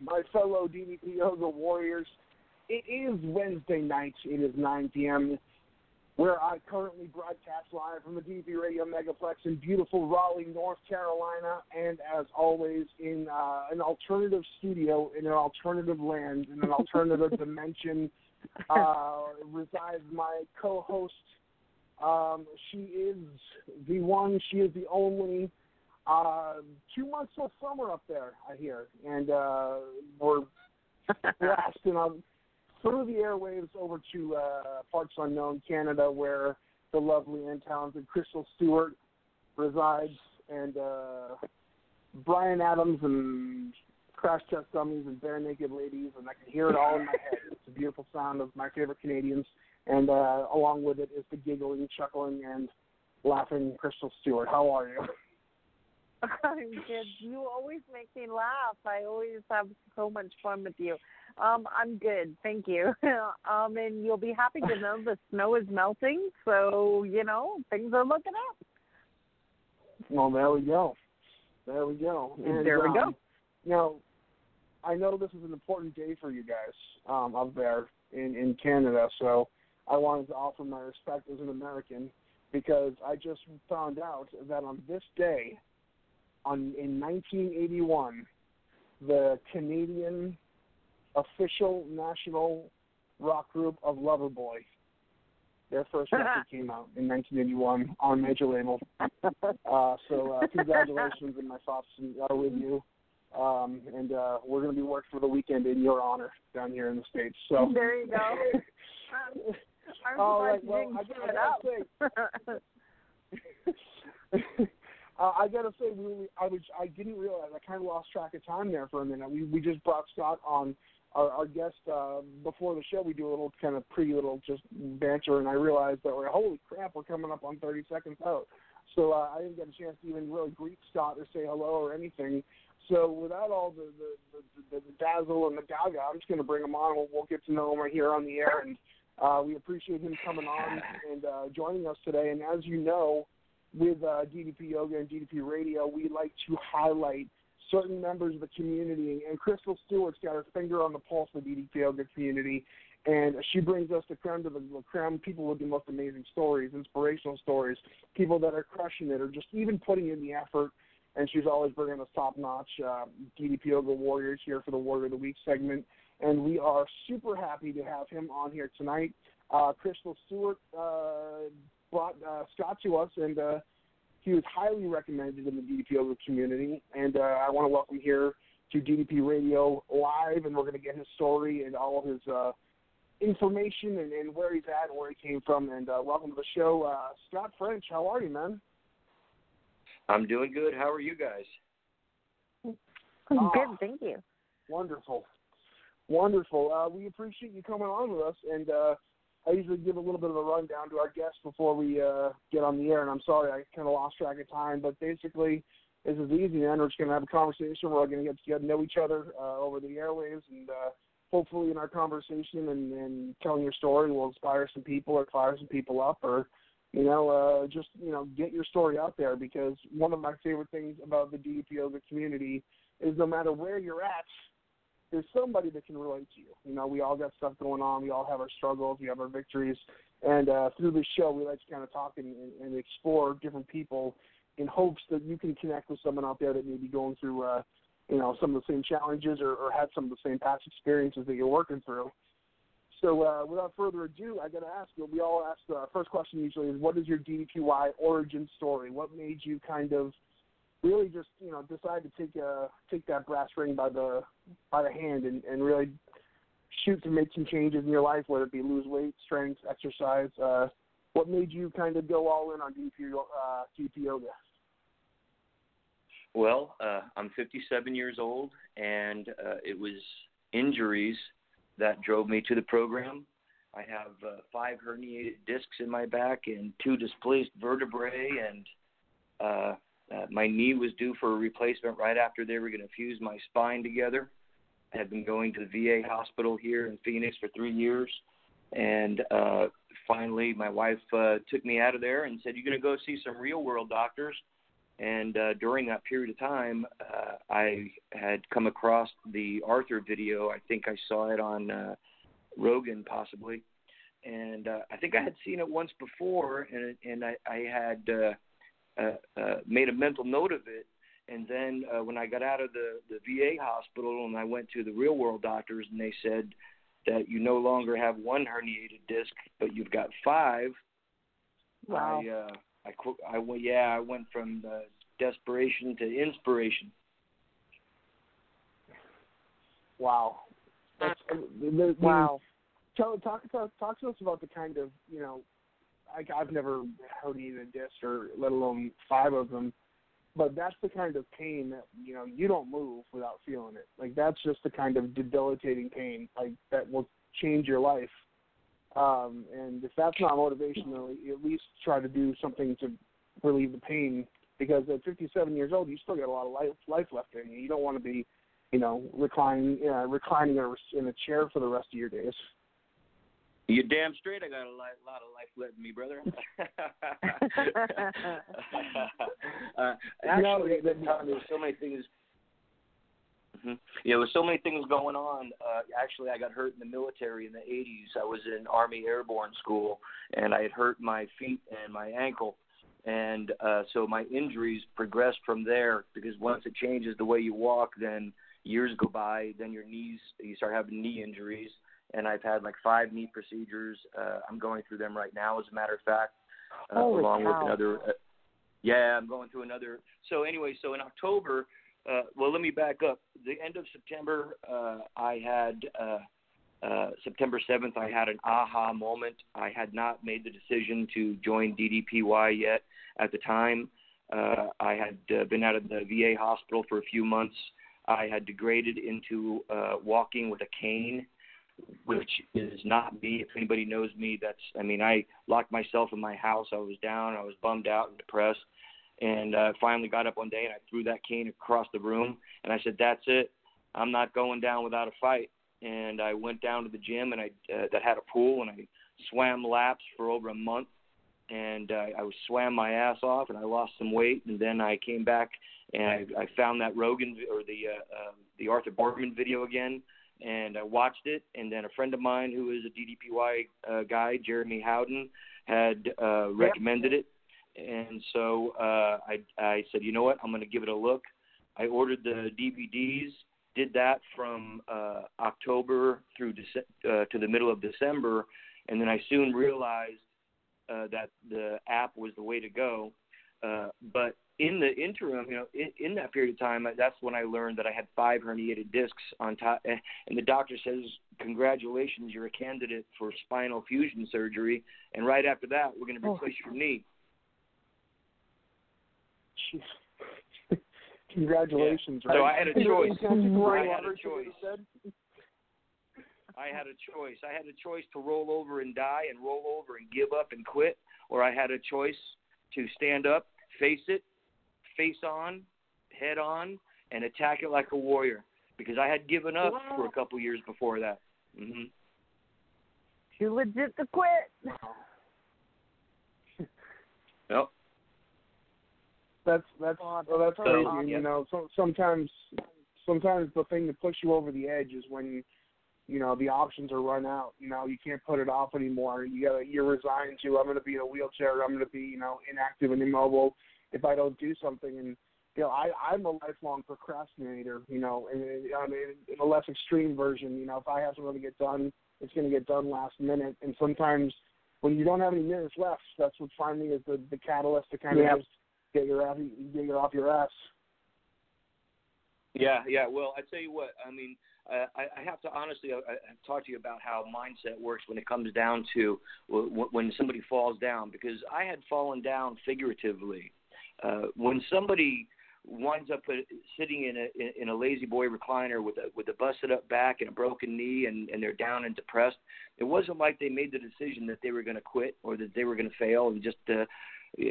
my fellow DDP Yoga Warriors. It is Wednesday night. It is 9 p.m., where I currently broadcast live from the DDP Radio Megaplex in beautiful Raleigh, North Carolina, and as always, in uh, an alternative studio in an alternative land, in an alternative dimension, uh, resides my co-host. Um, she is the one. She is the only. Uh, two months of summer up there, I hear, and uh, we're blasting on through the airwaves over to uh, parts unknown Canada, where the lovely and talented Crystal Stewart resides, and uh, Bryan Adams and Crash Test Dummies and Barenaked Ladies, and I can hear it all in my head. It's a beautiful sound of my favorite Canadians, and uh, along with it is the giggling, chuckling, and laughing Crystal Stewart. How are you? I'm good. You always make me laugh. I always have so much fun with you. Um, I'm good, thank you. um, and you'll be happy to know the snow is melting, so you know things are looking up. Well, there we go. There we go. And, there we um, go. Now, I know this is an important day for you guys um, up there in in Canada, so I wanted to offer my respect as an American because I just found out that on this day, on in 1981, the Canadian official national rock group of Loverboy. Their first record came out in 1981 on major label. Uh, so uh, congratulations, and my thoughts are with you. Um, and uh, we're going to be working for the weekend in your honor down here in the states. So there you go. Um, I'm All right, well, didn't I, give I uh, I gotta say, we, we, I was, I didn't realize, I kind of lost track of time there for a minute. We we just brought Scott on, our, our guest uh, before the show. We do a little kind of pre little just banter, and I realized that we're holy crap, we're coming up on 30 seconds out. So uh, I didn't get a chance to even really greet Scott or say hello or anything. So without all the the, the, the, the dazzle and the gaga, I'm just to bring him on. We'll, we'll get to know him right here on the air, and uh, we appreciate him coming on and uh, joining us today. And as you know, with uh, DDP Yoga and DDP Radio, we like to highlight certain members of the community. And Crystal Stewart's got her finger on the pulse of the DDP Yoga community, and she brings us the creme to the, the creme, people with the most amazing stories, inspirational stories, people that are crushing it or just even putting in the effort. And she's always bringing us top-notch uh, DDP Yoga warriors here for the Warrior of the Week segment. And we are super happy to have him on here tonight. Uh, Crystal Stewart uh, brought uh, Scott to us, and uh, he was highly recommended in the DDP Yoga community. And uh, I want to welcome here to DDP Radio Live, and we're going to get his story and all of his uh, information and, and where he's at and where he came from. And uh, welcome to the show, uh, Scott French. How are you, man? I'm doing good. How are you guys? Oh. Good, thank you. Wonderful, wonderful. Uh, we appreciate you coming on with us, and uh, I usually give a little bit of a rundown to our guests before we uh, get on the air. And I'm sorry I kind of lost track of time, but basically, this is easy. Man, we're just going to have a conversation. We're all going to get to know each other uh, over the airwaves, and uh, hopefully, in our conversation and, and telling your story, will inspire some people or fire some people up, or you know, uh, just you know, get your story out there because one of my favorite things about the DDP yoga community is no matter where you're at, there's somebody that can relate to you. You know, we all got stuff going on. We all have our struggles. We have our victories. And uh, through this show, we like to kind of talk and, and explore different people in hopes that you can connect with someone out there that may be going through, uh, you know, some of the same challenges or, or had some of the same past experiences that you're working through. So, uh, without further ado, I got to ask you. We all ask the first question usually is, what is your DDPY origin story? What made you kind of really just you know decide to take uh take that brass ring by the by the hand and, and really shoot to make some changes in your life, whether it be lose weight, strength, exercise. Uh, what made you kind of go all in on DDP, uh, yoga? Well, uh, I'm 57 years old, and uh, it was injuries that drove me to the program. I have uh, five herniated discs in my back and two displaced vertebrae, and uh, uh, my knee was due for a replacement right after they were going to fuse my spine together. I had been going to the VA hospital here in Phoenix for three years, and uh, finally, my wife uh, took me out of there and said, "You're going to go see some real world doctors." And uh, during that period of time, uh, I had come across the Arthur video. I think I saw it on uh, Rogan, possibly, and uh, I think I had seen it once before, and and I, I had. Uh, uh, uh, made a mental note of it. And then uh, when I got out of the, the VA hospital and I went to the real world doctors and they said that you no longer have one herniated disc, but you've got five. Wow. I, uh, I, I went, yeah, I went from uh, desperation to inspiration. Wow. That's, uh, the, the, Wow. Tell, talk, talk, talk to us about the kind of, you know, I, I've never herniated a disc or let alone five of them, but that's the kind of pain that you know you don't move without feeling it. Like that's just the kind of debilitating pain like that will change your life. Um, and if that's not motivation, then at least try to do something to relieve the pain. Because at 57 years old, you still got a lot of life life left in you. You don't want to be, you know, reclining uh, reclining in a chair for the rest of your days. You damn straight. I got a lot, lot of life left in me, brother. uh, actually, at that time there so many things. Mm-hmm. Yeah, there were so many things going on. Uh, actually, I got hurt in the military in the '80s. I was in Army Airborne School, and I had hurt my feet and my ankle, and uh, so my injuries progressed from there. Because once it changes the way you walk, then years go by. Then your knees, you start having knee injuries and I've had like five knee procedures. Uh, I'm going through them right now, as a matter of fact, uh, along cow. with another. Uh, yeah, I'm going through another. So anyway, so in October, uh, well, let me back up. The end of September, uh, I had uh, uh, September 7th. I had an aha moment. I had not made the decision to join DDPY yet at the time. Uh, I had uh, been out of the VA hospital for a few months. I had degraded into uh, walking with a cane which is not me. If anybody knows me, that's I mean, I locked myself in my house. I was down, I was bummed out and depressed, and uh, finally got up one day and I threw that cane across the room and I said, "That's it. I'm not going down without a fight." And I went down to the gym and I uh, that had a pool and I swam laps for over a month and uh, I swam my ass off and I lost some weight and then I came back and I, I found that Rogan or the uh, uh, the Arthur Boorman video again and I watched it. And then a friend of mine who is a DDPY uh, guy, Jeremy Howden, had uh, recommended it, and so uh, I I said, you know what, I'm going to give it a look. I ordered the DVDs, did that from uh, October through Dece- uh, to the middle of December, and then I soon realized uh, that the app was the way to go. Uh, but in the interim, you know, in, in that period of time, that's when I learned that I had five herniated discs on top, eh, and the doctor says, "Congratulations, you're a candidate for spinal fusion surgery." And right after that, we're going to replace your knee. Jeez. Congratulations! Yeah. So? I had a choice. I had a choice. I had a choice. I had a choice to roll over and die and roll over and give up and quit, or I had a choice to stand up, face it, face on, head on, and attack it like a warrior. Because I had given up Wow. for a couple years before that. Mm-hmm. Too legit to quit. Yep. That's that's well, that's so, crazy. And, yeah. You know, so, sometimes sometimes the thing that puts you over the edge is when you know the options are run out. You know, you can't put it off anymore. You got to you're resigned to I'm going to be in a wheelchair. I'm going to be you know inactive and immobile if I don't do something. And you know, I I'm a lifelong procrastinator. You know, and I mean, in a less extreme version. You know, if I have something to get done, it's going to get done last minute. And sometimes when you don't have any minutes left, that's what finally is the the catalyst to kind of Yep. just get your ass get your off your ass. Yeah, yeah. Well, I tell you what. I mean, uh, I, I have to honestly, I, I talk to you about how mindset works when it comes down to w- when somebody falls down. Because I had fallen down figuratively. Uh, when somebody winds up uh, sitting in a in a La-Z-Boy recliner with a with a busted up back and a broken knee, and and they're down and depressed, it wasn't like they made the decision that they were going to quit or that they were going to fail and just uh,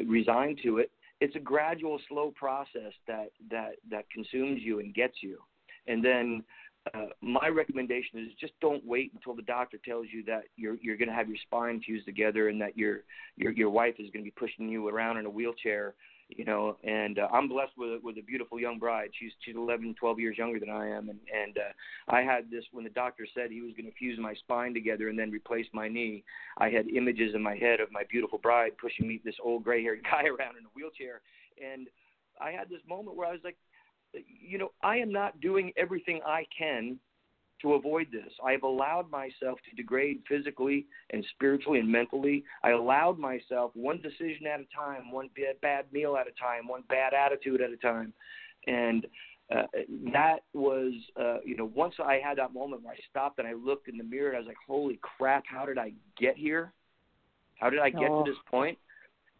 resign to it it's a gradual, slow process that that that consumes you and gets you. And then uh, my recommendation is just don't wait until the doctor tells you that you're you're going to have your spine fused together and that your your your wife is going to be pushing you around in a wheelchair. You know, and uh, I'm blessed with with a beautiful young bride. She's she's 11, 12 years younger than I am, and and uh, I had this when the doctor said he was going to fuse my spine together and then replace my knee. I had images in my head of my beautiful bride pushing me, this old gray-haired guy, around in a wheelchair, and I had this moment where I was like, you know, I am not doing everything I can to avoid this. I've allowed myself to degrade physically and spiritually and mentally. I allowed myself one decision at a time, one bad, bad meal at a time, one bad attitude at a time. And uh, that was, uh, you know, once I had that moment where I stopped and I looked in the mirror and I was like, holy crap, how did I get here? How did I get Oh. to this point?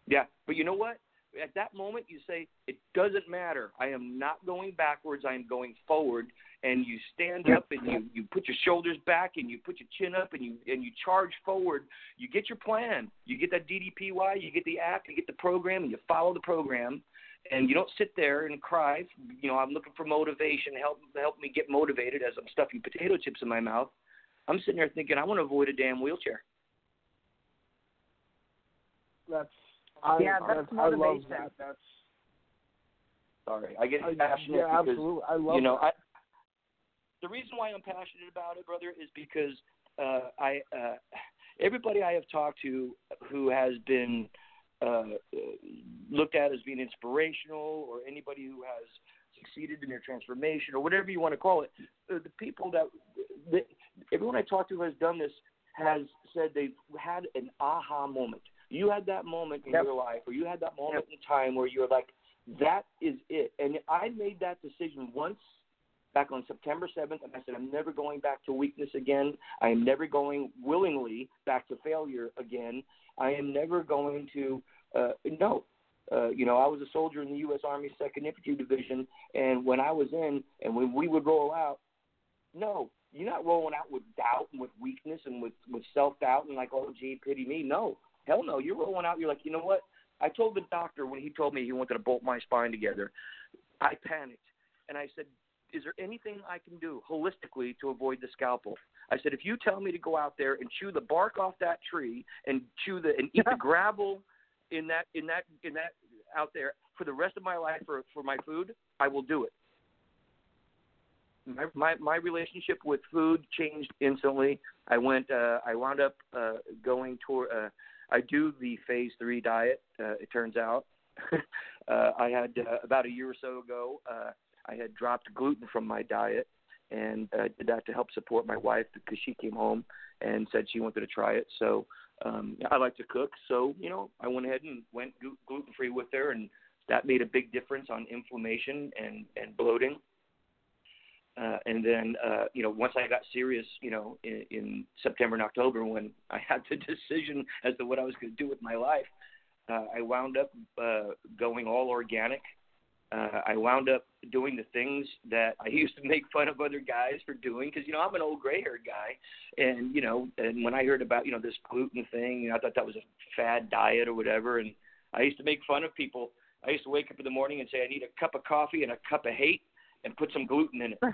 Yeah, but you know what? At that moment, you say, it doesn't matter. I am not going backwards. I am going forward. And you stand up and you, you put your shoulders back and you put your chin up and you and you charge forward. You get your plan. You get that DDPY. You get the app. You get the program, and you follow the program. And you don't sit there and cry. You know, I'm looking for motivation. Help help me get motivated as I'm stuffing potato chips in my mouth. I'm sitting there thinking, I want to avoid a damn wheelchair. That's I, Yeah, that's I, I love that. That's Sorry, I get I, passionate yeah, because absolutely. I love you know. I, the reason why I'm passionate about it, brother, is because uh, I uh, everybody I have talked to who has been uh, looked at as being inspirational, or anybody who has succeeded in their transformation, or whatever you want to call it, the, the people that the, everyone I talked to who has done this has said they've had an aha moment. You had that moment in Yep. your life, or you had that moment in time where you're like, that is it. And I made that decision once back on September 7th, and I said, I'm never going back to weakness again. I am never going willingly back to failure again. I am never going to, uh, no. Uh, you know, I was a soldier in the U.S. Army 2nd Infantry Division, and when I was in, and when we would roll out, no, you're not rolling out with doubt and with weakness and with, with self doubt and like, oh, gee, pity me. No, hell no. You're rolling out, you're like, you know what? I told the doctor when he told me he wanted to bolt my spine together, I panicked. And I said, Is there anything I can do holistically to avoid the scalpel? I said, If you tell me to go out there and chew the bark off that tree and chew the and eat the gravel in that in that in that out there for the rest of my life for for my food, I will do it. My my, my relationship with food changed instantly. I went uh I wound up uh going toward uh I do the phase three diet. Uh, it turns out, uh, I had uh, about a year or so ago. Uh, I had dropped gluten from my diet, and uh, did that to help support my wife because she came home and said she wanted to try it. So um, I like to cook, so you know I went ahead and went gluten free with her, and that made a big difference on inflammation and and bloating. Uh, and then, uh, you know, once I got serious, you know, in, in September and October, when I had the decision as to what I was going to do with my life, uh, I wound up uh, going all organic. Uh, I wound up doing the things that I used to make fun of other guys for doing because, you know, I'm an old gray-haired guy, and you know, and when I heard about, you know, this gluten thing, you know, I thought that was a fad diet or whatever, and I used to make fun of people. I used to wake up in the morning and say, I need a cup of coffee and a cup of hate and put some gluten in it.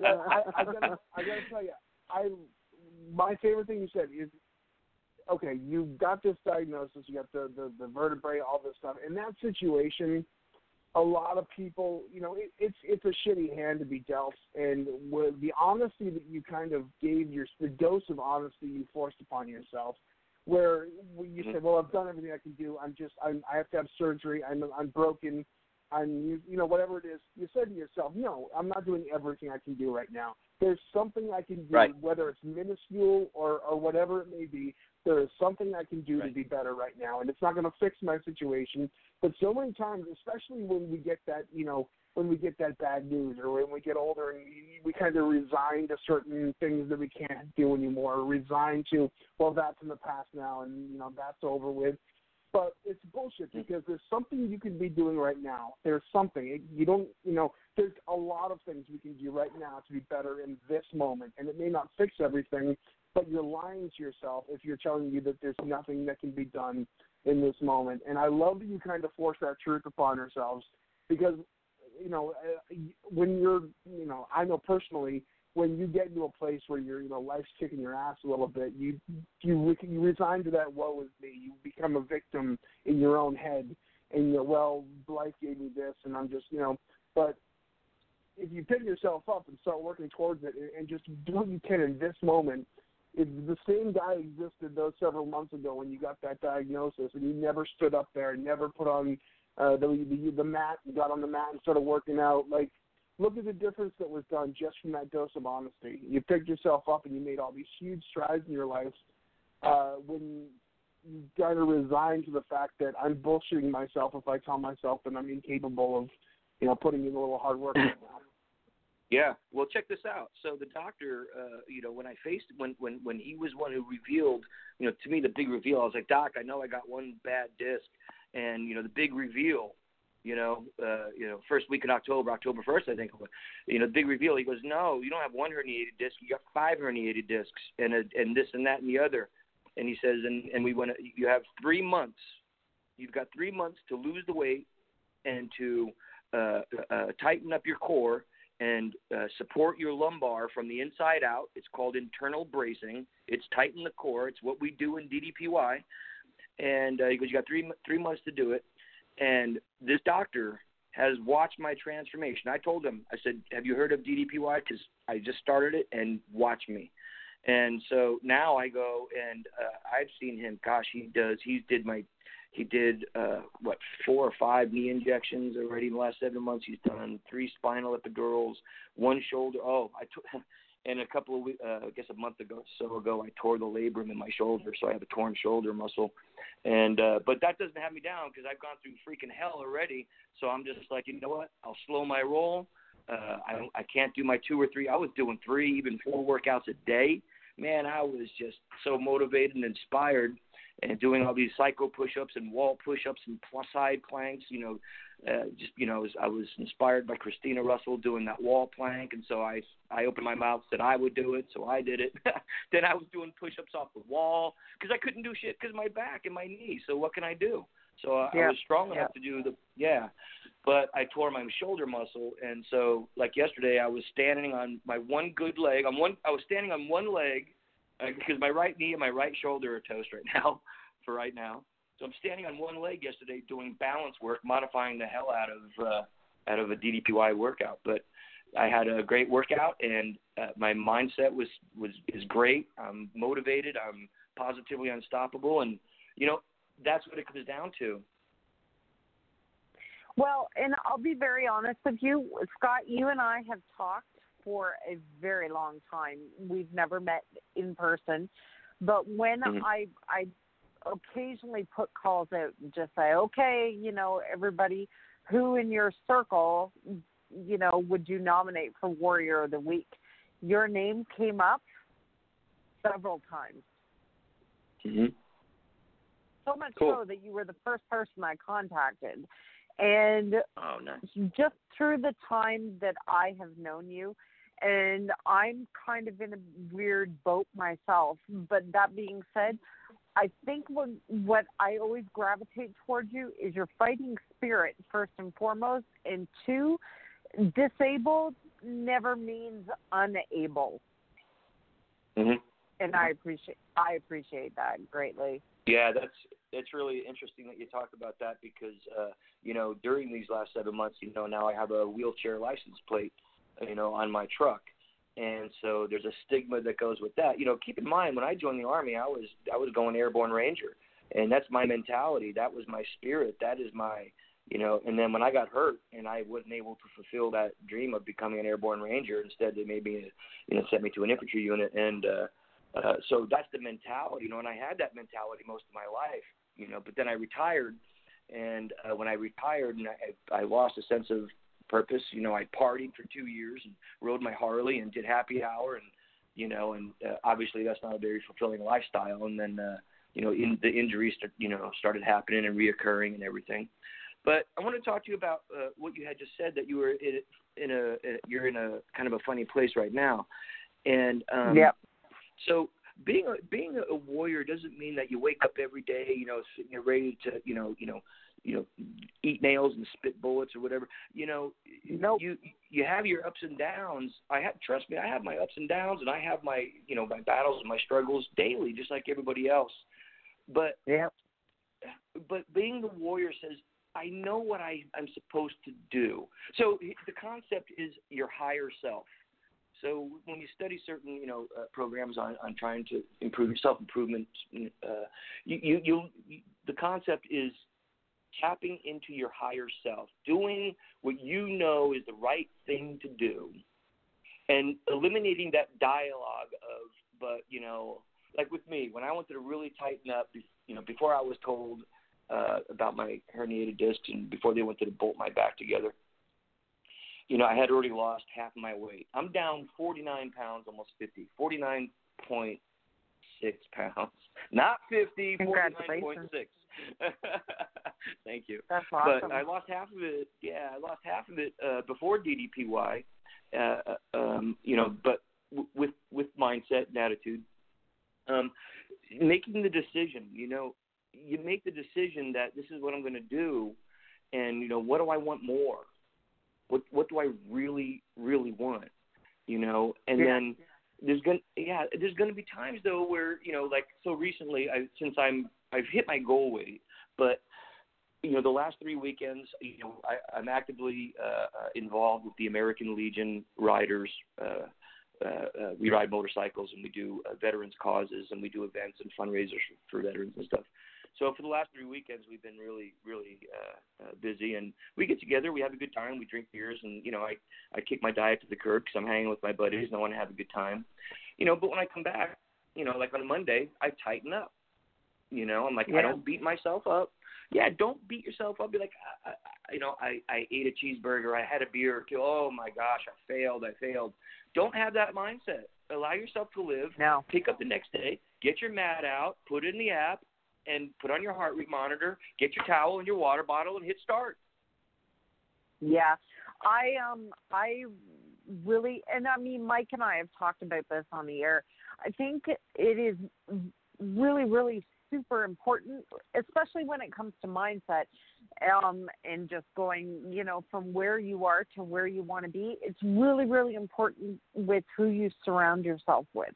Yeah, I, I gotta, I gotta tell you, I my favorite thing you said is okay, you got this diagnosis, you got the, the the vertebrae, all this stuff. In that situation, a lot of people, you know, it, it's it's a shitty hand to be dealt, and with the honesty that you kind of gave your the dose of honesty you forced upon yourself, where you mm-hmm. say, well, I've done everything I can do. I'm just I'm I have to have surgery. I'm I'm broken. I'm you, you know whatever it is. You said to yourself, no, I'm not doing everything I can do right now. There's something I can do, Right. whether it's minuscule or or whatever it may be. There is something I can do to be better right now, and it's not going to fix my situation. But so many times, especially when we get that, you know, when we get that bad news, or when we get older and we kind of resign to certain things that we can't do anymore, or resign to, well, that's in the past now, and you know that's over with. But it's bullshit mm. because there's something you can be doing right now. There's something you don't, you know, there's a lot of things we can do right now to be better in this moment, and it may not fix everything, but you're lying to yourself if you're telling you that there's nothing that can be done in this moment. And I love that you kind of force that truth upon ourselves because, you know, uh, when you're, you know, I know personally when you get into a place where you're, you know, life's kicking your ass a little bit, you you you resign to that woe is me. You become a victim in your own head, and you're well, life gave me this, and I'm just, you know, but if you pick yourself up and start working towards it and, and just do what you can in this moment, if the same guy existed those several months ago when you got that diagnosis and you never stood up there, never put on uh, the, the the mat, got on the mat and started working out, like look at the difference that was done just from that dose of honesty. You picked yourself up and you made all these huge strides in your life uh, when you kind of resign to the fact that I'm bullshitting myself if I tell myself that I'm incapable of, you know, putting in a little hard work. Yeah. Well, check this out. So the doctor, uh, you know, when I faced when when when he was one who revealed, you know, to me the big reveal. I was like, Doc, I know I got one bad disc, and you know the big reveal. You know, uh, you know, first week in October, October first, I think. You know, the big reveal. He goes, no, you don't have one herniated disc. You got five herniated discs, and a, and this and that and the other. And he says, and and we went. You have three months. You've got three months to lose the weight and to uh, uh, tighten up your core and uh, support your lumbar from the inside out. It's called internal bracing. It's tighten the core. It's what we do in DDPY. And uh, he goes, you got three three months to do it. And this doctor has watched my transformation. I told him, I said, have you heard of DDPY? Because I just started it, and watch me. And so now I go and uh, I've seen him. Gosh, he does. He did my he did uh, what four or five knee injections already in the last seven months. He's done three spinal epidurals, one shoulder. Oh, I took. And a couple of weeks, uh, I guess a month ago, so ago, I tore the labrum in my shoulder, so I have a torn shoulder muscle. And uh, but that doesn't have me down because I've gone through freaking hell already. So I'm just like, you know what? I'll slow my roll. Uh, I I can't do my two or three. I was doing three, even four workouts a day. Man, I was just so motivated and inspired and doing all these psycho push-ups and wall push-ups and plus side planks. You know, uh, just you know, I was inspired by Christina Russell doing that wall plank, and so I I opened my mouth said I would do it, so I did it. then I was doing push-ups off the wall because I couldn't do shit because my back and my knee. So what can I do? So I, I was strong Yeah. enough to do the yeah, but I tore my shoulder muscle, and so like yesterday I was standing on my one good leg. On one, I was standing on one leg uh, because my right knee and my right shoulder are toast right now, for right now. So I'm standing on one leg yesterday doing balance work, modifying the hell out of uh, out of a DDPY workout. But I had a great workout, and uh, my mindset was was is great. I'm motivated. I'm positively unstoppable, and you know that's what it comes down to. Well, and I'll be very honest with you, Scott. You and I have talked for a very long time. We've never met in person, but when Mhm. I I occasionally put calls out and just say, okay, you know, everybody who in your circle, you know, would you nominate for Warrior of the Week? Your name came up several times. Mm-hmm. So much Cool. so that you were the first person I contacted. And Oh, nice. just through the time that I have known you, and I'm kind of in a weird boat myself. But that being said, I think what what I always gravitate towards you is your fighting spirit first and foremost, and two, disabled never means unable. Mm-hmm. and I appreciate I appreciate that greatly. Yeah, that's it's really interesting that you talk about that because uh, you know during these last seven months, you know now I have a wheelchair license plate, you know, on my truck, and so there's a stigma that goes with that. You know, keep in mind when I joined the army, I was I was going airborne ranger, and that's my mentality. That was my spirit. That is my you know. And then when I got hurt and I wasn't able to fulfill that dream of becoming an airborne ranger, instead they made me you know sent me to an infantry unit and. uh uh, so that's the mentality, you know, and I had that mentality most of my life, you know. But then I retired, and uh, when I retired, and I, I lost a sense of purpose. You know, I partied for two years and rode my Harley and did happy hour, and you know, and uh, obviously that's not a very fulfilling lifestyle. And then, uh, you know, in the injuries, you know, started happening and reoccurring and everything. But I want to talk to you about uh, what you had just said that you were in, in a, a you're in a kind of a funny place right now, and um, Yep. so being a being a warrior doesn't mean that you wake up every day, you know, sitting there ready to, you know, you know, you know, eat nails and spit bullets or whatever. You know, Nope. you you have your ups and downs. I have trust me, I have my ups and downs, and I have my you know my battles and my struggles daily, just like everybody else. But yeah but being the warrior says I know what I I'm supposed to do. So the concept is your higher self. So when you study certain, you know, uh, programs on, on trying to improve your self improvement, uh, you, you, you, you, the concept is tapping into your higher self, doing what you know is the right thing to do, and eliminating that dialogue of, but you know, like with me, when I wanted to really tighten up, you know, before I was told uh, about my herniated disc and before they wanted to bolt my back together you know, I had already lost half of my weight. I'm down 49 pounds, almost 50, 49.6 pounds. Not 50, 49.6. Thank you. That's awesome. But I lost half of it. Yeah, I lost half of it uh, before DDPY. Uh, um, you know, but w- with with mindset and attitude, um, making the decision. You know, you make the decision that this is what I'm going to do, and you know, what do I want more? What what do I really really want? You know, and Yeah. then there's gonna yeah there's gonna be times though where you know like so recently I since I'm I've hit my goal weight, but you know the last three weekends you know I, I'm actively uh, uh, involved with the American Legion riders. Uh, uh, uh, we ride motorcycles and we do uh, veterans causes and we do events and fundraisers for, for veterans and stuff. So for the last three weekends, we've been really, really uh, uh, busy, and we get together, we have a good time, we drink beers, and you know, I I kick my diet to the curb because I'm hanging with my buddies and I want to have a good time, you know. But when I come back, you know, like on a Monday, I tighten up. You know, I'm like Yeah. I don't beat myself up. Yeah, don't beat yourself up. Be like, I, I, you know, I I ate a cheeseburger, I had a beer or two. Oh my gosh, I failed, I failed. Don't have that mindset. Allow yourself to live Now, pick up the next day, get your mat out, put it in the app, and put on your heart rate monitor, get your towel and your water bottle, and hit start. Yeah. I um I really and I mean Mike and I have talked about this on the air. I think it is really really super important especially when it comes to mindset um and just going, you know, from where you are to where you want to be. It's really really important with who you surround yourself with.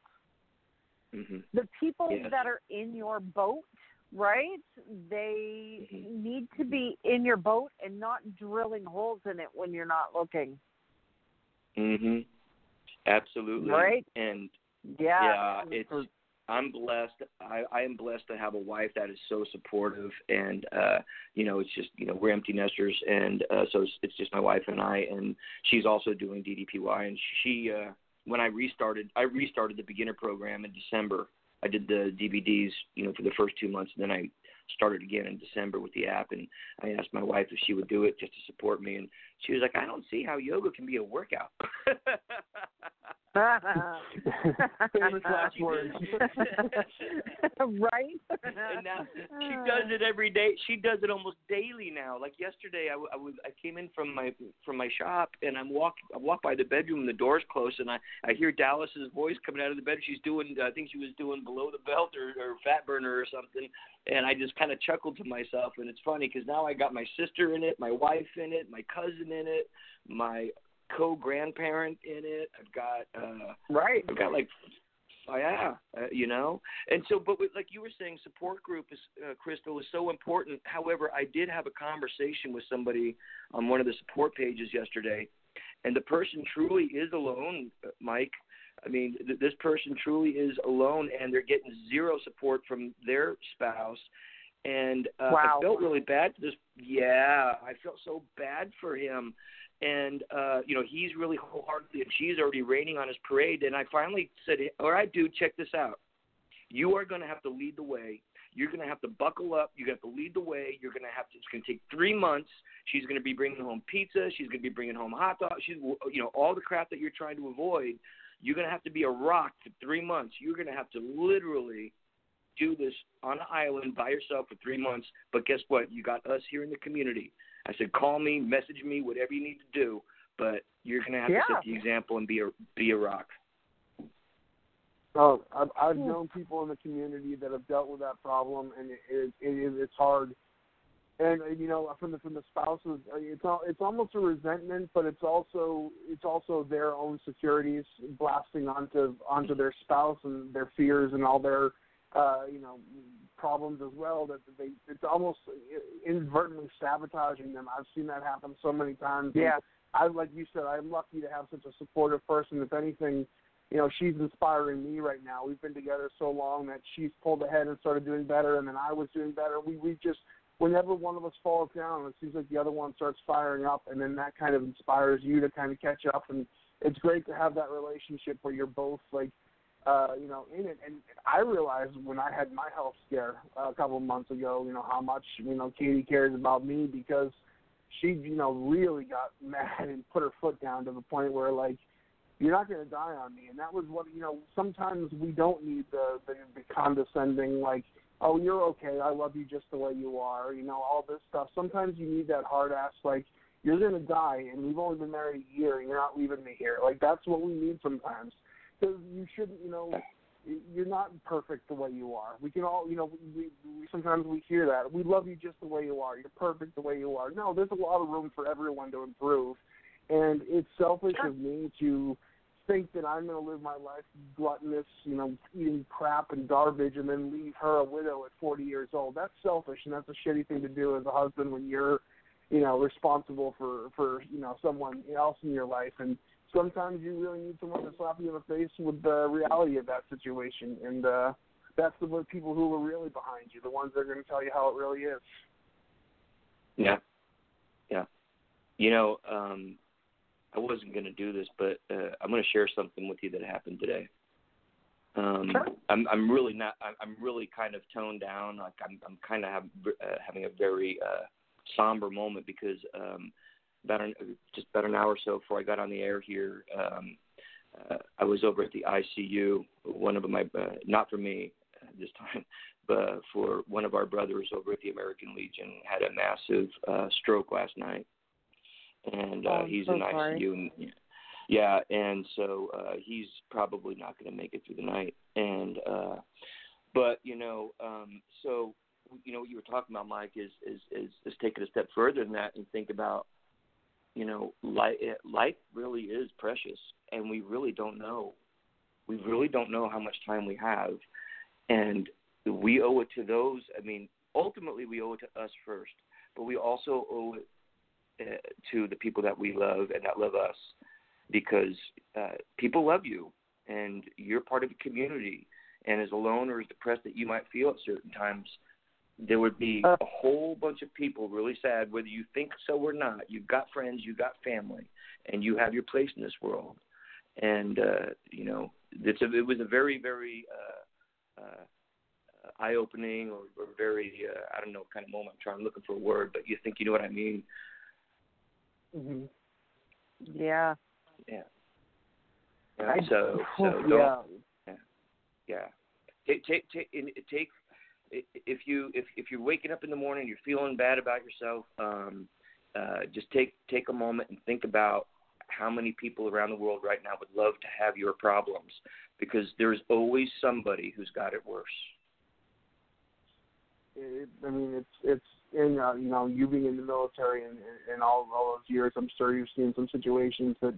Mm-hmm. The people Yes. that are in your boat, right? They Mhm. need to be in your boat and not drilling holes in it when you're not looking. Mm-hmm. Absolutely. Right? And Yeah. yeah, it's I'm blessed. I, I am blessed to have a wife that is so supportive, and uh, you know, it's just you know we're empty nesters, and uh, so it's, just my wife and I, and she's also doing DDPY, and she uh, when I restarted, I restarted the beginner program in December. I did the DVDs, you know, for the first two months, and then I started again in December with the app. And I asked my wife if she would do it just to support me, and she was like, "I don't see how yoga can be a workout." Famous last words. right? and now she does it every day. She does it almost daily now. Like yesterday, I, w- I was I came in from my from my shop and I'm walk I walk by the bedroom and the door's closed and I I hear Dallas's voice coming out of the bed. She's doing I think she was doing below the belt or, or fat burner or something. And I just kind of chuckled to myself. And it's funny because now I got my sister in it, my wife in it, my cousin in it, my co grandparent in it. I've got uh Right. I've got like yeah, uh, you know. And so, but with, like you were saying, support group is uh, Crystal is so important. However, I did have a conversation with somebody on one of the support pages yesterday, and the person truly is alone, uh, Mike. I mean, th- this person truly is alone, and they're getting zero support from their spouse. And uh, Wow. I felt really bad for this. Yeah, I felt so bad for him. And uh you know he's really wholeheartedly and she's already raining on his parade. And i finally said all right dude check this out. You are going to have to lead the way. You're going to have to buckle up. You're going to have to lead the way. You're going to have to it's going to take three months. She's going to be bringing home pizza. She's going to be bringing home hot dogs. She's you know all the crap that you're trying to avoid. You're going to have to be a rock for three months. You're going to have to literally do this on an island by yourself for three months but guess what you got us here in the community I said, call me, message me, whatever you need to do, but you're going to have Yeah. to set the example and be a be a rock. Oh, I've, I've known people in the community that have dealt with that problem, and it, it, it is it's hard. And you know, from the from the spouses, uh, it's al- it's almost a resentment, but it's also it's also their own securities blasting onto onto their spouse and their fears and all their uh, you know problems as well. That they it's almost inadvertently sabotaging them. I've seen that happen so many times. and Yeah. I like you said, I'm lucky to have such a supportive person. If anything, you know, she's inspiring me right now. We've been together so long that she's pulled ahead and started doing better, and then I was doing better. We we just whenever one of us falls down, it seems like the other one starts firing up, and then that kind of inspires you to kind of catch up. And it's great to have that relationship where you're both like, uh, you know, in it. And I realized when I had my health scare a couple months ago, you know, how much you know Katie cares about me because she, you know, really got mad and put her foot down to the point where like you're not going to die on me. And that was what you know. Sometimes we don't need the, the the condescending like, oh, you're okay. I love you just the way you are. You know, all this stuff. Sometimes you need that hard ass like. You're gonna die, and we've only been married a year, and you're not leaving me here. Like that's what we need sometimes, because you shouldn't, you know, you're not perfect the way you are. We can all, you know, we, we sometimes we hear that. We love you just the way you are. You're perfect the way you are. No, there's a lot of room for everyone to improve, and it's selfish of me to think that I'm going to live my life gluttonous, you know, eating crap and garbage, and then leave her a widow at 40 years old. That's selfish, and that's a shitty thing to do as a husband when you're, you know, responsible for for you know someone else in your life and sometimes you really need someone to slap you in the face with the reality of that situation, and uh, that's the people who are really behind you, the ones that are going to tell you how it really is. Yeah, yeah. You know, um, I wasn't going to do this, but uh, I'm going to share something with you that happened today. Um, Sure. I'm I'm really not. I'm, I'm really kind of toned down. Like I'm I'm kind of have, uh, having a very uh, somber moment because um, about an, just about an hour or so before I got on the air here, um, uh, I was over at the ICU. One of my uh, not for me uh, this time, but for one of our brothers over at the American Legion had a massive uh, stroke last night, and uh, Oh, he's so in sorry. ICU. And, yeah, and so uh, he's probably not going to make it through the night. And uh, but you know, um, so you know what you were talking about, Mike, is is is, is take it a step further than that and think about you know, life life really is precious, and we really don't know. We really don't know how much time we have, and we owe it to those. I mean, ultimately, we owe it to us first, but we also owe it uh, to the people that we love and that love us, because uh, people love you, and you're part of a community. And as alone or as depressed that you might feel at certain times, there would be a whole bunch of people really sad, whether you think so or not. You've got friends, you've got family, and you have your place in this world. And uh, you know, it's a, it was a very, very uh, uh, eye-opening or, or very, uh, I don't know, kind of moment. I'm trying looking for a word, but you think you know what I mean? Mm-hmm. Yeah. Yeah. Yeah, I- so, so don't, yeah. yeah. Take take take take if you if if you're waking up in the morning, you're feeling bad about yourself. Um, uh, just take take a moment and think about how many people around the world right now would love to have your problems, because there's always somebody who's got it worse. It, I mean, it's it's in uh, you know you being in the military and and all all those years. I'm sure you've seen some situations that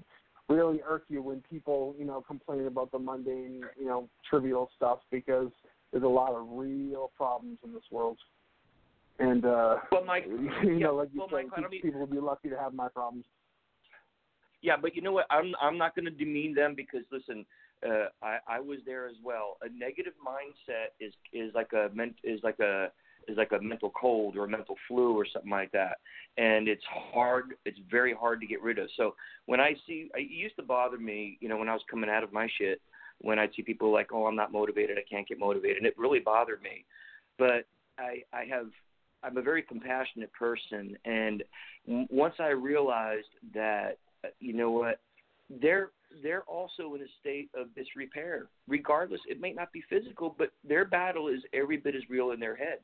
really irk you when people, you know, complain about the mundane, you know, trivial stuff because there's a lot of real problems in this world. And uh Well, Mike, you yeah, know, like you well, said, Mike, I don't mean- people will be lucky to have my problems. Yeah, but you know what? I'm I'm not going to demean them because listen, uh, I I was there as well. A negative mindset is is like a ment is like a is like a mental cold or a mental flu or something like that, and it's hard. It's very hard to get rid of. So when I see, it used to bother me, you know, when I was coming out of my shit, when I'd see people like, oh, I'm not motivated, I can't get motivated, and it really bothered me. But I I have I'm a very compassionate person, and once I realized that, you know what, they're they're also in a state of disrepair. Regardless, it may not be physical, but their battle is every bit as real in their head.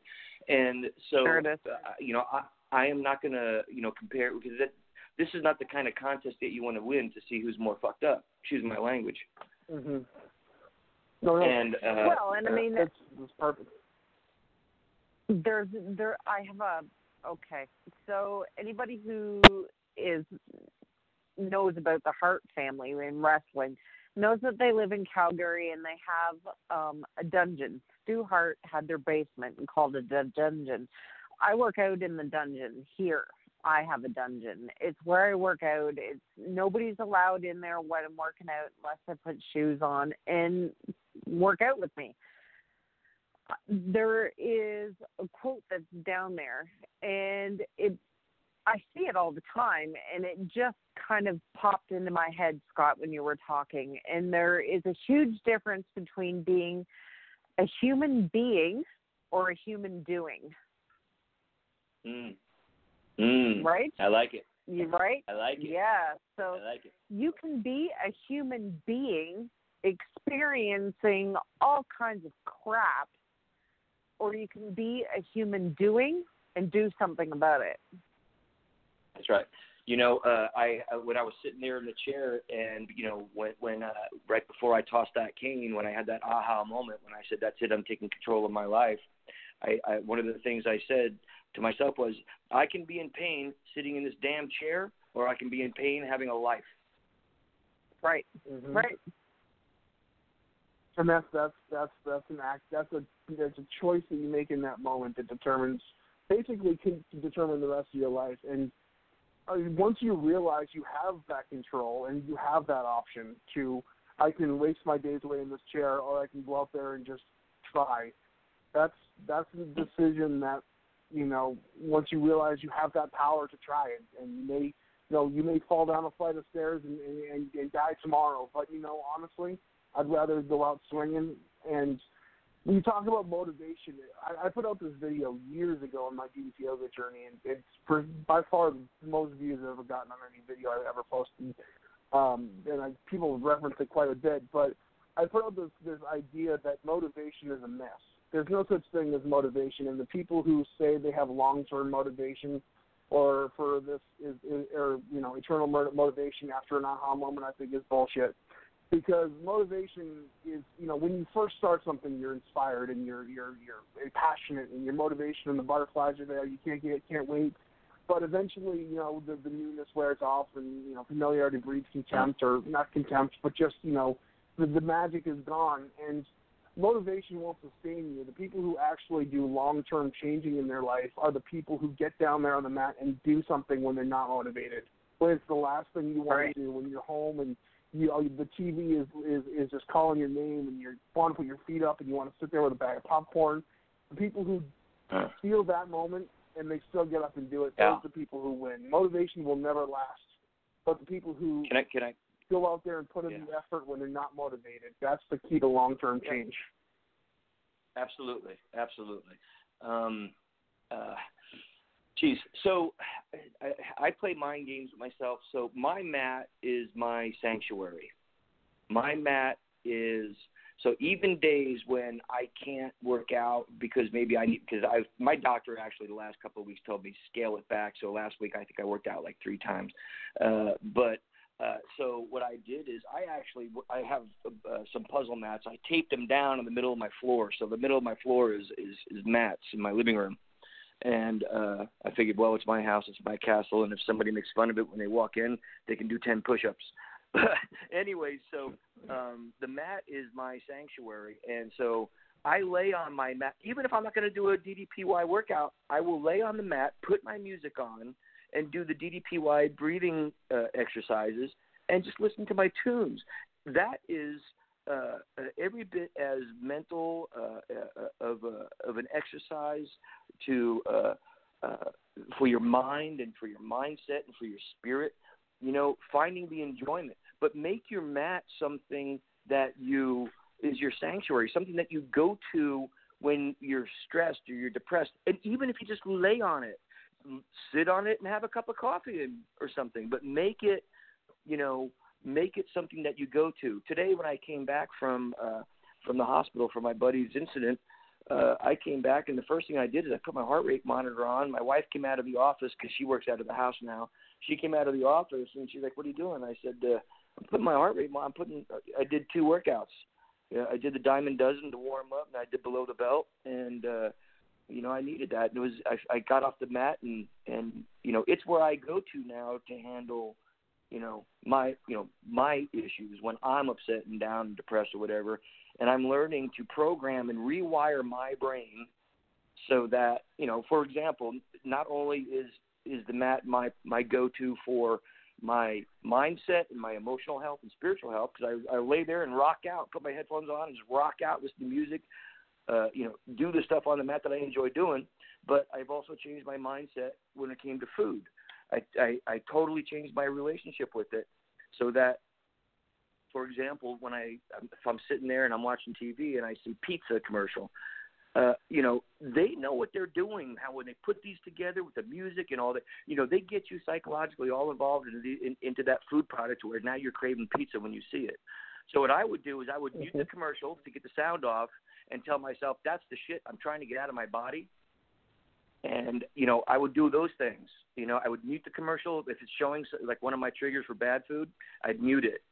And so, Sure uh, you know, I I am not going to you know compare because that this is not the kind of contest that you want to win to see who's more fucked up. Excuse my language. hmm No, no. And uh, well, and I mean, that's, that's perfect. there's there I have a okay. So anybody who is knows about the Hart family in wrestling knows that they live in Calgary and they have um a dungeon. Stu Hart had their basement and called it a dungeon. I work out in the dungeon here. I have a dungeon. It's where I work out. It's nobody's allowed in there when I'm working out unless I put shoes on and work out with me. There is a quote that's down there and it I see it all the time and it just kind of popped into my head Scott when you were talking. And there is a huge difference between being a human being or a human doing. Mm, mm, right? I like it. you right? I like it. yeah so I like it. you can be a human being experiencing all kinds of crap or you can be a human doing and do something about it. That's right. You know, uh, I uh, when I was sitting there in the chair, and you know, when when uh, right before I tossed that cane, when I had that aha moment, when I said, "That's it, I'm taking control of my life," I, I one of the things I said to myself was, "I can be in pain sitting in this damn chair, or I can be in pain having a life." Right. Mhm. Right. And that's that's that's that's an act that's a that's a choice that you make in that moment that determines basically can determine the rest of your life. And uh, once you realize you have that control and you have that option to I can waste my days away in this chair or I can go out there and just try that's that's a decision that you know once you realize you have that power to try it and you may you know you may fall down a flight of stairs and and, and die tomorrow. But you know honestly I'd rather go out swinging. And when you talk about motivation, I, I put out this video years ago on my DDP yoga journey, and it's for, by far the most views I've ever gotten on any video I've ever posted. Um, and I, people reference it quite a bit, but I put out this this idea that motivation is a myth. There's no such thing as motivation, and the people who say they have long-term motivation or for this is, is or you know eternal motivation after an aha moment, I think is bullshit because motivation is you know when you first start something you're inspired and you're you're you're passionate and your motivation and the butterflies are there. You can't get can't wait. But eventually you know the the newness wears off and you know familiarity breeds contempt or not contempt but just you know the the magic is gone. And motivation won't sustain you. The people who actually do long term changing in their life are the people who get down there on the mat and do something when they're not motivated. When it's the last thing you want Right. to do when you're home and you know the TV is is is just calling your name, and you want to put your feet up, and you want to sit there with a bag of popcorn. The people who Uh, feel that moment and they still get up and do it, Yeah. those are the people who win. Motivation will never last, but the people who can I can I go out there and put in Yeah. the effort when they're not motivated, that's the key to long term Yeah. change. Absolutely, absolutely. Um, uh, geez, so I, I play mind games with myself. So my mat is my sanctuary. My mat is so even days when I can't work out because maybe I need because I've my doctor actually the last couple of weeks told me scale it back. So last week I think I worked out like three times, uh, but uh, so what I did is I actually I have uh, some puzzle mats. I taped them down in the middle of my floor. So the middle of my floor is is, is mats in my living room. And uh, I figured, well, it's my house, it's my castle, and if somebody makes fun of it when they walk in, they can do ten push-ups. anyway, so um, the mat is my sanctuary, and so I lay on my mat. Even if I'm not going to do a DDPY workout, I will lay on the mat, put my music on, and do the DDPY breathing uh, exercises, and just listen to my tunes. That is uh, uh, every bit as mental uh, uh, of a, of an exercise to uh, uh, for your mind and for your mindset and for your spirit. You know, finding the enjoyment, but make your mat something that you is your sanctuary, something that you go to when you're stressed or you're depressed, and even if you just lay on it, sit on it and have a cup of coffee and, or something, but make it, you know, make it something that you go to. Today, when I came back from uh, from the hospital for my buddy's incident, uh, I came back and the first thing I did is I put my heart rate monitor on. My wife came out of the office because she works out of the house now. She came out of the office and she's like, "What are you doing?" I said, uh, "I'm putting my heart rate. I'm putting. I did two workouts. Yeah, I did the diamond dozen to warm up, and I did below the belt, and uh, you know I needed that. And it was I, I got off the mat, and and you know it's where I go to now to handle you know my you know my issues when I'm upset and down and depressed or whatever, and I'm learning to program and rewire my brain so that you know, for example, not only is is the mat my my go-to for my mindset and my emotional health and spiritual health because I, I lay there and rock out, put my headphones on, and just rock out, listen to music, uh, you know, do the stuff on the mat that I enjoy doing. But I've also changed my mindset when it came to food. I, I, I totally changed my relationship with it so that, for example, when I, if I'm sitting there and I'm watching TV and I see pizza commercial, uh, you know, they know what they're doing. How when they put these together with the music and all that, you know, they get you psychologically all involved into the, in, into that food product where now you're craving pizza when you see it. So what I would do is I would mute the Mm-hmm. commercial to get the sound off and tell myself that's the shit I'm trying to get out of my body. And you know, I would do those things. You know, I would mute the commercial if it's showing s- like one of my triggers for bad food. I'd mute it,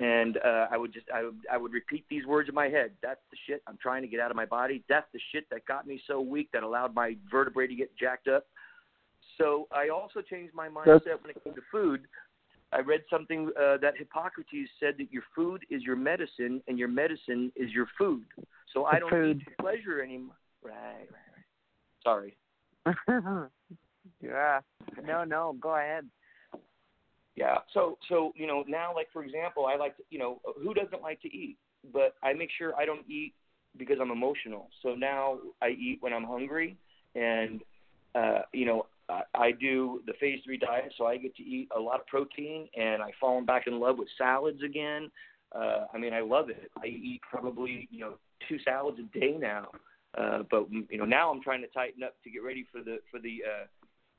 and uh, I would just I would I would repeat these words in my head. That's the shit I'm trying to get out of my body. That's the shit that got me so weak that allowed my vertebrae to get jacked up. So I also changed my mindset when it came to food. I read something uh, that Hippocrates said that your food is your medicine and your medicine is your food. So I don't food. need pleasure anymore. Right, right, right. Sorry. yeah. No, no. Go ahead. Yeah. So so you know now like for example I like to you know who doesn't like to eat but I make sure I don't eat because I'm emotional. So now I eat when I'm hungry and uh you know I, I do the phase 3 diet so I get to eat a lot of protein and I've fallen back in love with salads again. Uh I mean I love it. I eat probably you know two salads a day now. Uh but you know now I'm trying to tighten up to get ready for the for the uh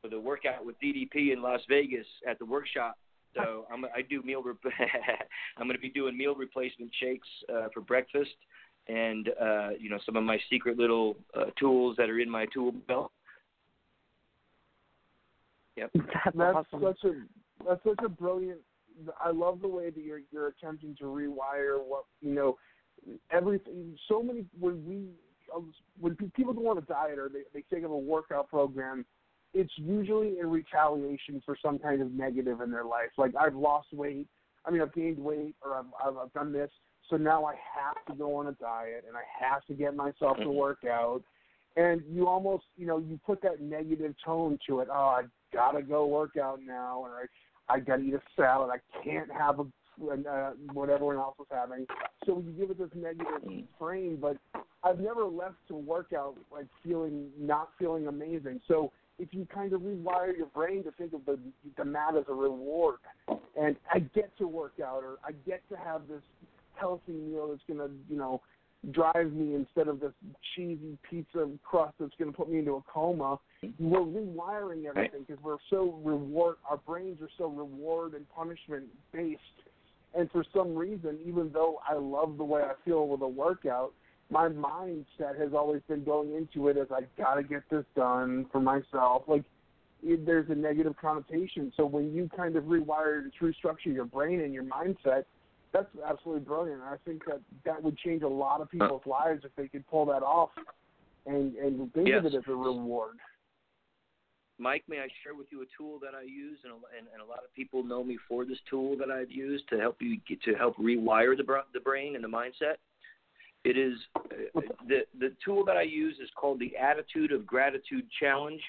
for the workout with DDP in Las Vegas at the workshop. So I'm I do meal. Rep- I'm going to be doing meal replacement shakes uh, for breakfast, and uh, you know some of my secret little uh, tools that are in my tool belt. Yep. That's, that's awesome. such a that's such a brilliant. I love the way that you're you're attempting to rewire what you know everything. So many when we when people go on a diet or they they think of a workout program, it's usually in retaliation for some kind of negative in their life. Like I've lost weight, I mean I've gained weight, or I've I've, I've done this, so now I have to go on a diet and I have to get myself to Mhm. work out. And you almost, you know, you put that negative tone to it. Oh, I gotta go work out now, and I, I gotta eat a salad. I can't have a uh, what everyone else is having. So you give it this negative frame. But I've never left to work out like feeling not feeling amazing. So if you kind of rewire your brain to think of the the mat as a reward, and I get to work out, or I get to have this healthy meal that's gonna, you know, drive me instead of this cheesy pizza crust that's going to put me into a coma. We're rewiring everything because we're so reward. Our brains are so reward and punishment based, and for some reason, even though I love the way I feel with a workout, my mindset has always been going into it as I got to get this done for myself. Like it, there's a negative connotation. So when you kind of rewire and restructure your brain and your mindset, that's absolutely brilliant. I think that that would change a lot of people's lives if they could pull that off and and think of it as a reward. Mike, may I share with you a tool that I use, and a, and, and a lot of people know me for this tool that I've used to help you get to help rewire the the brain and the mindset. It is uh, the the tool that I use is called the Attitude of Gratitude Challenge.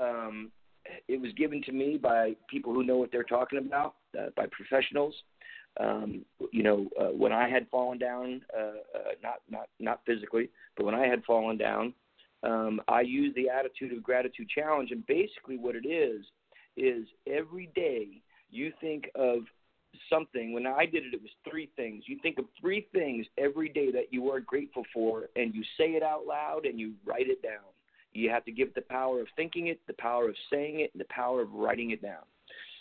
Um, it was given to me by people who know what they're talking about, uh, by professionals. Um, you know, uh, when I had fallen down, uh, uh, not not not physically, but when I had fallen down, um, I use the attitude of gratitude challenge, and basically what it is is every day you think of something. When I did it, it was three things. You think of three things every day that you are grateful for, and you say it out loud and you write it down. You have to give it the power of thinking it, the power of saying it, and the power of writing it down.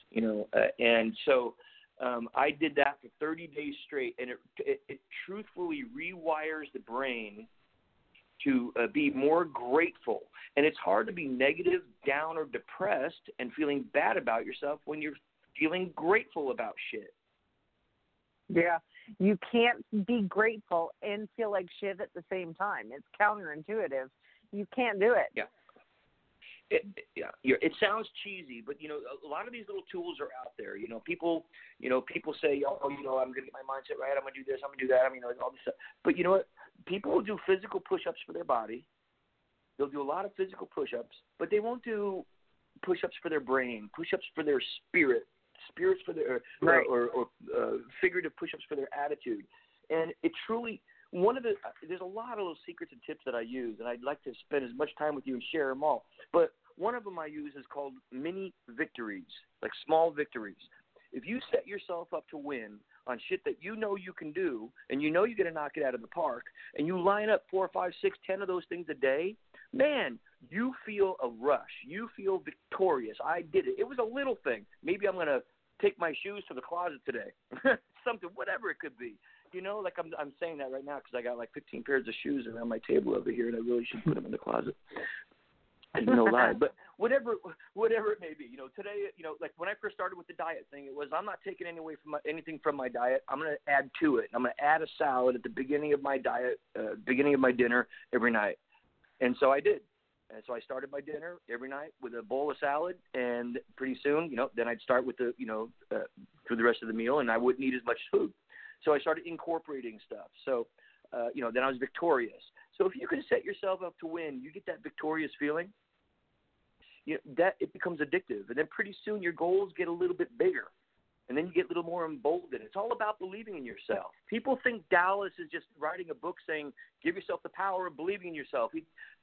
You know, uh, and so um, I did that for 30 days straight, and it, it, it truthfully rewires the brain to uh, be more grateful. And it's hard to be negative, down, or depressed and feeling bad about yourself when you're feeling grateful about shit. Yeah. You can't be grateful and feel like shit at the same time. It's counterintuitive. You can't do it. Yeah. It, yeah, it sounds cheesy, but you know, a lot of these little tools are out there. You know, people, you know, people say, oh, you know, I'm gonna get my mindset right. I'm gonna do this. I'm gonna do that. I mean, all this stuff. But you know what? People will do physical push-ups for their body. They'll do a lot of physical push-ups, but they won't do push-ups for their brain, push-ups for their spirit, spirits for their Right. or, or, or uh, figurative push-ups for their attitude. And it truly one of the there's a lot of little secrets and tips that I use, and I'd like to spend as much time with you and share them all. But one of them I use is called mini victories, like small victories. If you set yourself up to win on shit that you know you can do, and you know you're going to knock it out of the park, and you line up four, five, six, ten of those things a day, man, you feel a rush. You feel victorious. I did it. It was a little thing. Maybe I'm going to take my shoes to the closet today. Something, whatever it could be. You know, like I'm I'm saying that right now because I got like 15 pairs of shoes around my table over here, and I really should put them in the closet. No lie, but whatever whatever it may be, you know, today, you know, like when I first started with the diet thing, it was I'm not taking any away from my, anything from my diet. I'm going to add to it. I'm going to add a salad at the beginning of my diet, uh, beginning of my dinner every night, and so I did. And so I started my dinner every night with a bowl of salad, and pretty soon, you know, then I'd start with the, you know, uh, through the rest of the meal, and I wouldn't eat as much food. So I started incorporating stuff. So, uh, you know, then I was victorious. So if you can set yourself up to win, you get that victorious feeling. You know, that it becomes addictive, and then pretty soon your goals get a little bit bigger, and then you get a little more emboldened. It's all about believing in yourself. People think Dallas is just writing a book saying "Give yourself the power of believing in yourself,"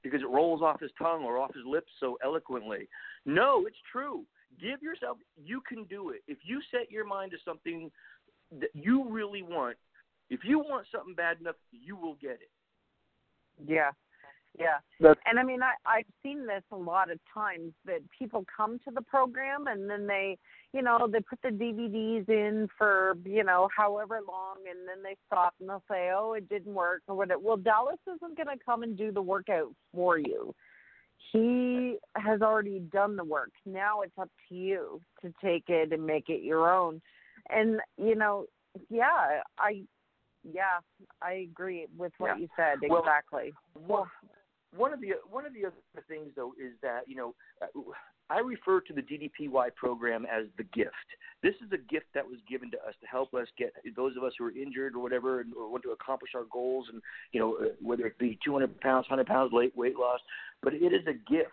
because it rolls off his tongue or off his lips so eloquently. No, it's true. Give yourself. You can do it if you set your mind to something that you really want, if you want something bad enough, you will get it. Yeah. Yeah. That's And I mean, I I've seen this a lot of times that people come to the program and then they, you know, they put the DVDs in for you know however long, and then they stop and they'll say, oh, it didn't work or whatever. Well, Dallas isn't going to come and do the workout for you. He has already done the work. Now it's up to you to take it and make it your own. And you know, yeah, I, yeah, I agree with what Yeah. you said Well, exactly. One, one of the one of the other things though is that you know uh, I refer to the DDPY program as the gift. This is a gift that was given to us to help us get those of us who are injured or whatever and or want to accomplish our goals and you know uh, whether it be 200 pounds, 100 pounds, weight weight loss, but it is a gift.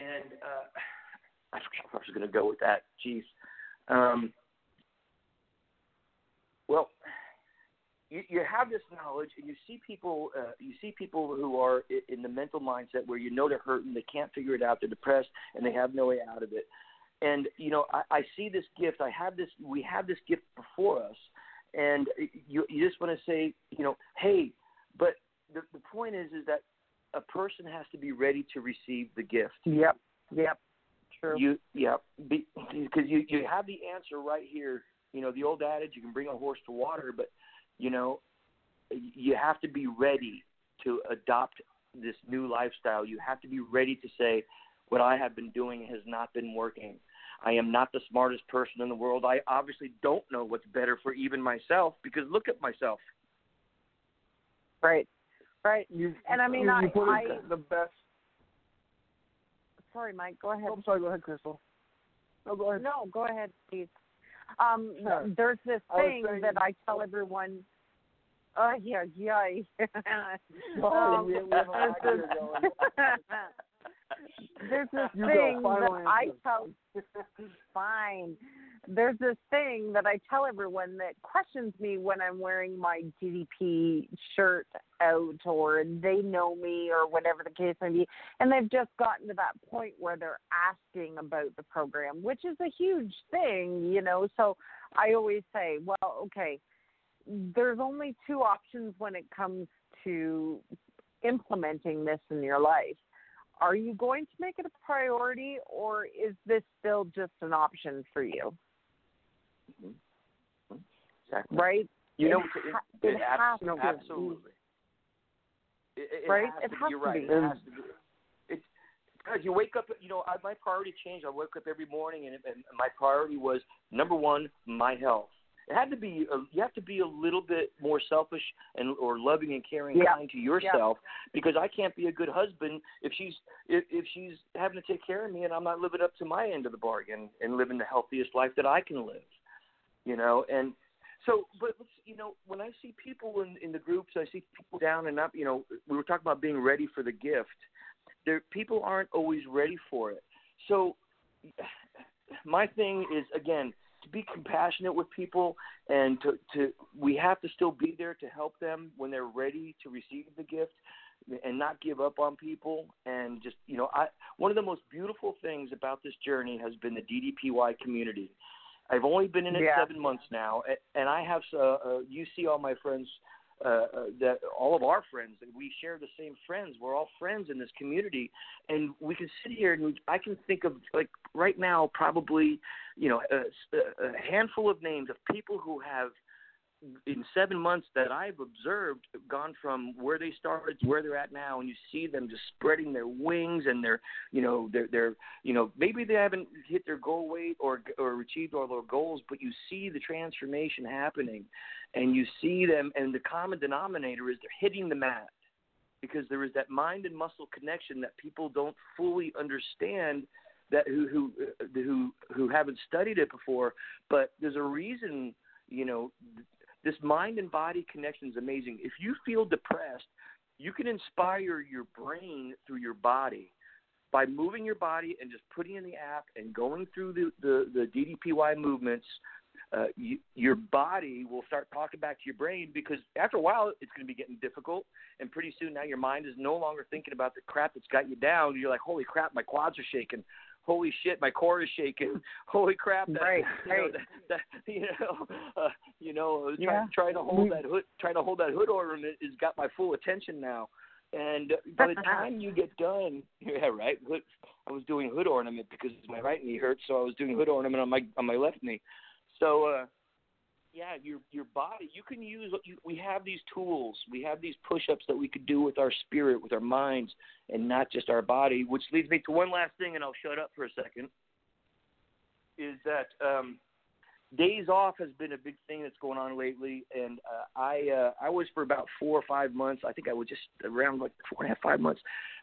And uh, I forgot where I was going to go with that. Jeez. Um, well, you, you have this knowledge, and you see people. Uh, you see people who are in the mental mindset where you know they're hurting, they can't figure it out, they're depressed, and they have no way out of it. And you know, I, I see this gift. I have this. We have this gift before us, and you you just want to say, you know, hey, but the the point is, is that a person has to be ready to receive the gift. Yep. Yep. True. You yeah, because you you have the answer right here. You know the old adage: you can bring a horse to water, but you know you have to be ready to adopt this new lifestyle. You have to be ready to say, "What I have been doing has not been working. I am not the smartest person in the world. I obviously don't know what's better for even myself because look at myself." Right. Right. you, And I mean, you, I- you put it I- the best. Sorry, Mike. Go ahead. Oh, I'm sorry. Go ahead, Crystal. No, go ahead. No, go ahead, please. Um, Sure. there's this thing saying- that I tell everyone. Oh yeah, yeah. Um, we- we have a there's this- going. this You thing that I tell. Fine. There's this thing that I tell everyone that questions me when I'm wearing my DDP shirt out, or they know me, or whatever the case may be, and they've just gotten to that point where they're asking about the program, which is a huge thing, you know. So I always say, well, okay, there's only two options when it comes to implementing this in your life. Are you going to make it a priority, or is this still just an option for you? Exactly. Right? You It know, ha- it, it it has abs- to be. absolutely. It, it Right? Has It to has be, you're to right. be. It has to be. It's because you wake up. You know, I, my priority changed. I woke up every morning, and, and my priority was number one, my health. It had to be. A, you have to be a little bit more selfish and or loving and caring, Yeah. kind to yourself, because I can't be a good husband if she's if, if she's having to take care of me and I'm not living up to my end of the bargain and living the healthiest life that I can live. You know, and so, but you know, when I see people in in the groups, I see people down and up. You know, we were talking about being ready for the gift. There, people aren't always ready for it. So, my thing is again to be compassionate with people and to to we have to still be there to help them when they're ready to receive the gift and not give up on people and just you know I one of the most beautiful things about this journey has been the DDPY community. I've only been in it Yeah. seven months now, and I have uh, uh, you see all my friends, uh, uh, that all of our friends that we share the same friends. We're all friends in this community, and we can sit here and we, I can think of like right now probably you know a, a handful of names of people who have in seven months that I've observed gone from where they started to where they're at now, and you see them just spreading their wings and they're, you know, they're, they're, you know, maybe they haven't hit their goal weight or or achieved all their goals, but you see the transformation happening, and you see them, and the common denominator is they're hitting the mat because there is that mind and muscle connection that people don't fully understand that who who who who haven't studied it before but there's a reason you know this mind and body connection is amazing. If you feel depressed, you can inspire your brain through your body by moving your body and just putting in the app and going through the the, the DDPY movements. Uh, you, your body will start talking back to your brain because after a while it's going to be getting difficult, and pretty soon now your mind is no longer thinking about the crap that's got you down. You're like, holy crap, my quads are shaking holy shit, my core is shaking. Holy crap, that, Right, you know, right. that, that you know, uh, you know, Yeah. trying, trying to hold that hood, trying to hold that hood ornament has got my full attention now. And by the time you get done, yeah, right. I was doing hood ornament because my right knee hurt, so I was doing hood ornament on my on my left knee. So, uh, yeah, your your body. You can use. You, we have these tools. We have these push-ups that we could do with our spirit, with our minds, and not just our body. Which leads me to one last thing, and I'll shut up for a second. Is that um, days off has been a big thing that's going on lately, and uh, I uh, I was for about four or five months. I think I was just around like four and a half, five months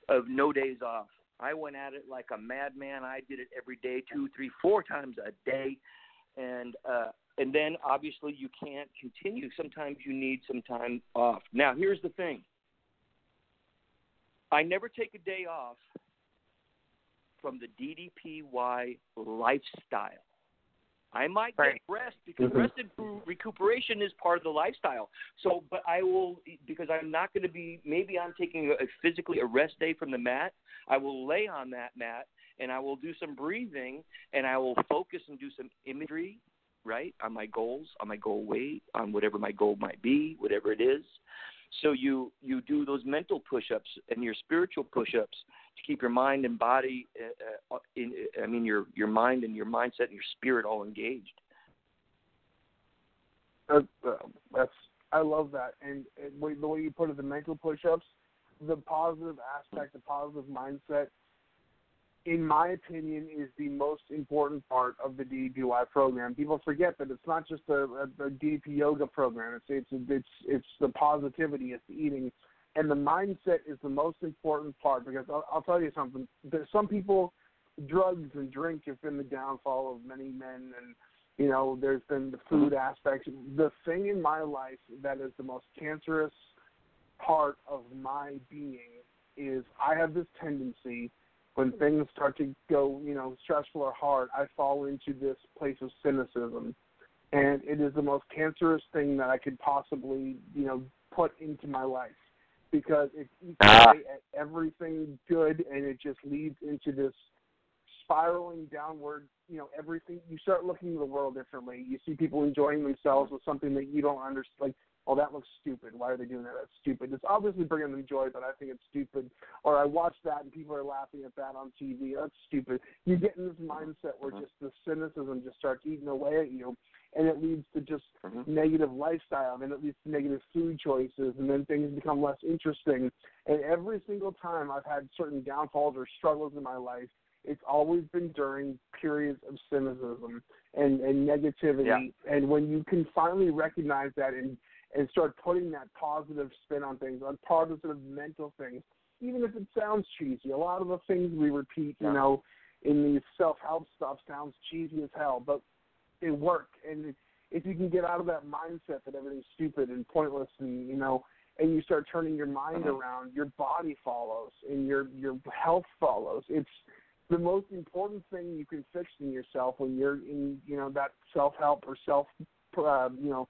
of no days off. I went at it like a madman. I did it every day, two, three, four times a day, and uh, and then obviously you can't continue. Sometimes you need some time off. Now here's the thing. I never take a day off from the DDPY lifestyle. I might Right. get rest because Mhm. rest and recuperation is part of the lifestyle. So, but I will because I'm not going to be. Maybe I'm taking a, physically a rest day from the mat. I will lay on that mat and I will do some breathing and I will focus and do some imagery, right, on my goals, on my goal weight, on whatever my goal might be, whatever it is. So you you do those mental push-ups and your spiritual push-ups to keep your mind and body uh, uh, in I mean your your mind and your mindset and your spirit all engaged. Uh, uh, that's I love that, and, the way you put it, the mental push-ups, the positive aspect, the positive mindset, in my opinion, is the most important part of the DDPY program. People forget that it's not just a, a, a DDP yoga program. It's it's it's it's the positivity, it's the eating, and the mindset is the most important part. Because I'll, I'll tell you something. There's some people drugs and drink have been the downfall of many men, and you know, there's been the food mm-hmm. aspect. The thing in my life that is the most cancerous part of my being is I have this tendency when things start to go, you know, stressful or hard, I fall into this place of cynicism. And it is the most cancerous thing that I could possibly, you know, put into my life. Because it eats Ah. away at everything good and it just leads into this spiraling downward, you know, everything you start looking at the world differently. You see people enjoying themselves with something that you don't understand like oh, that looks stupid. Why are they doing that? That's stupid. It's obviously bringing them joy, but I think it's stupid. Or I watch that and people are laughing at that on TV. That's stupid. You get in this mindset where just the cynicism just starts eating away at you, and it leads to just Mhm. negative lifestyle, and it leads to negative food choices, and then things become less interesting. And every single time I've had certain downfalls or struggles in my life, it's always been during periods of cynicism and, and negativity. And when you can finally recognize that and and start putting that positive spin on things, on positive mental things, even if it sounds cheesy. A lot of the things we repeat, you Yeah. know, in these self help stuff sounds cheesy as hell, but they work. And if you can get out of that mindset that everything's stupid and pointless, and you know, and you start turning your mind Mhm. around, your body follows, and your your health follows. It's the most important thing you can fix in yourself when you're in, you know, that self help or self, uh, you know,